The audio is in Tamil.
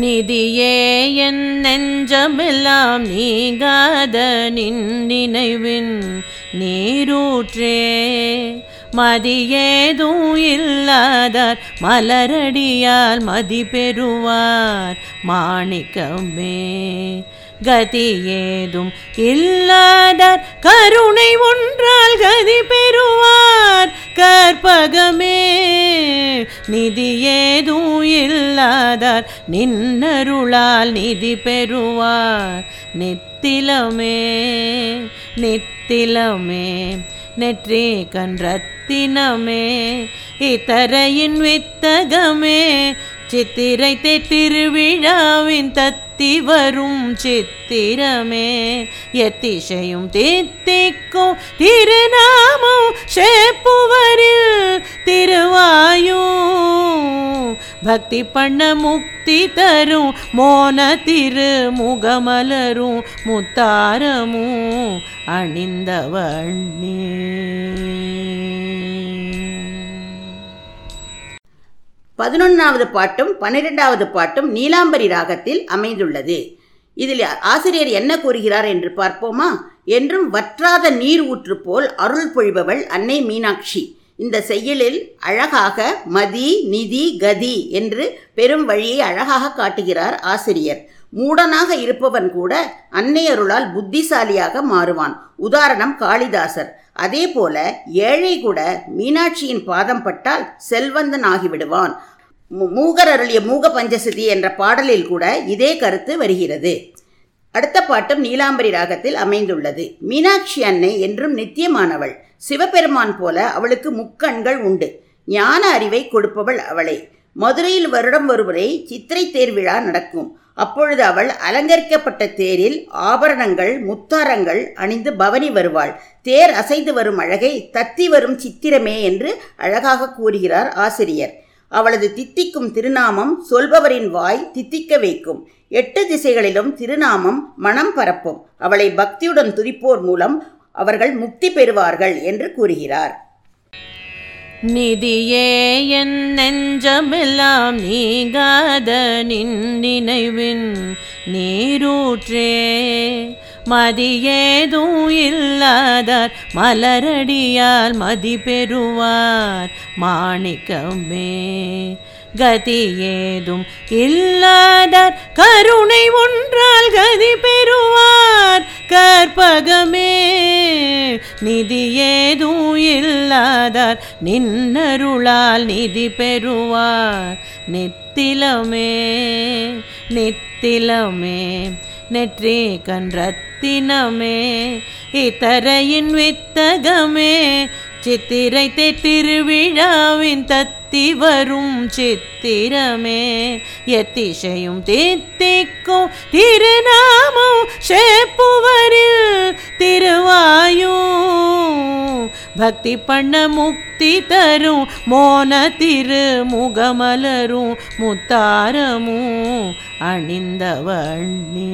நிதியே என் நெஞ்சமெல்லாம் நீங்காத நின் நினைவின் நீரூற்றே. மதியேதும் இல்லாதார் மலரடியால் மதி பெறுவார் மாணிக்கமே. கதியேதும் இல்லாதார் கருணை ஒன்றால் கதி பெறுவார் கற்பகமே. நிதியேதும் இல்லாதார் நின்னருளால் நிதி பெறுவார். நித்திலமே நித்திலமே நெற்றே கன்றத்தினமே இத்தரையின் வித்தகமே சித்திரை திருவிழாவின் தத்தி வரும் சித்திரமே எத்திசையும் தித்திக்கும் திருநாமம் சேப்புவர் பக்தி பண்ண முக்தி தரும் மோன திரு முகமலரும் முத்தாரமும் அணிந்தவண்ணே. பதினொன்றாவது பாட்டும் பன்னிரெண்டாவது பாட்டும் நீலாம்பரி ராகத்தில் அமைந்துள்ளது. இதில் ஆசிரியர் என்ன கூறுகிறார் என்று பார்ப்போமா? என்றும் வற்றாத நீர் ஊற்று போல் அருள் பொழிபவள் அன்னை மீனாட்சி. இந்த செயலில் அழகாக மதி நிதி கதி என்று பெரும் வழியை அழகாக காட்டுகிறார் ஆசிரியர். மூடனாக இருப்பவன் கூட அன்னையருளால் புத்திசாலியாக மாறுவான். உதாரணம் காளிதாசர். அதே போல ஏழை கூட மீனாட்சியின் பாதம் பட்டால் செல்வந்தன் ஆகிவிடுவான். மூகர் அருளிய மூக பஞ்சசதி என்ற பாடலில் கூட இதே கருத்து வருகிறது. அடுத்த பாட்டும் நீலாம்பரி ராகத்தில் அமைந்துள்ளது. மீனாட்சி அன்னை என்றும் நித்தியமானவள். சிவபெருமான் போல அவளுக்கு முக்கண்கள் உண்டு. ஞான அறிவை கொடுப்பவள் அவளே. மதுரையில் வருடம் ஒருமுறை சித்திரை தேர்விழா நடக்கும். அப்பொழுது அவள் அலங்கரிக்கப்பட்ட தேரில் ஆபரணங்கள் முத்தாரங்கள் அணிந்து பவனி வருவாள். தேர் அசைந்து வரும் அழகை தத்தி வரும் சித்திரமே என்று அழகாக கூறுகிறார் ஆசிரியர். அவளது தித்திக்கும் திருநாமம் சொல்பவரின் வாய் தித்திக்க வைக்கும். எட்டு திசைகளிலும் திருநாமம் மனம் பரப்பும். அவளை பக்தியுடன் துதிப்போர் மூலம் அவர்கள் முக்தி பெறுவார்கள் என்று கூறுகிறார். நிதியே என் நெஞ்சமெல்லாம் நீங்காத நின் நினைவின் நீரூற்றே. மதியேதும் இல்லாதார் மலரடியால் மதி பெறுவார் மாணிக்கமே கதியேதும் இல்லாதார் கருணை ஒன்றால் கதி பெறுவார் கற்பகமே நிதி ஏதும் இல்லாதார் நின்னருளால் நிதி பெறுவார் நித்திலமே நித்திலமே நெற்றி கன்றத்தினமே இத்தரையின் வித்தகமே. சித்திரை திருவிழாவின் தத்தி வரும் சித்திரமே. எத்திசையும் தித்திக்கும் திருநாமம் சேப்புவரில் திருவாயும் பக்தி பண்ண முக்தி தரும் மோன திரு முகமலரும் முத்தாரமும் அணிந்தவண்ணே.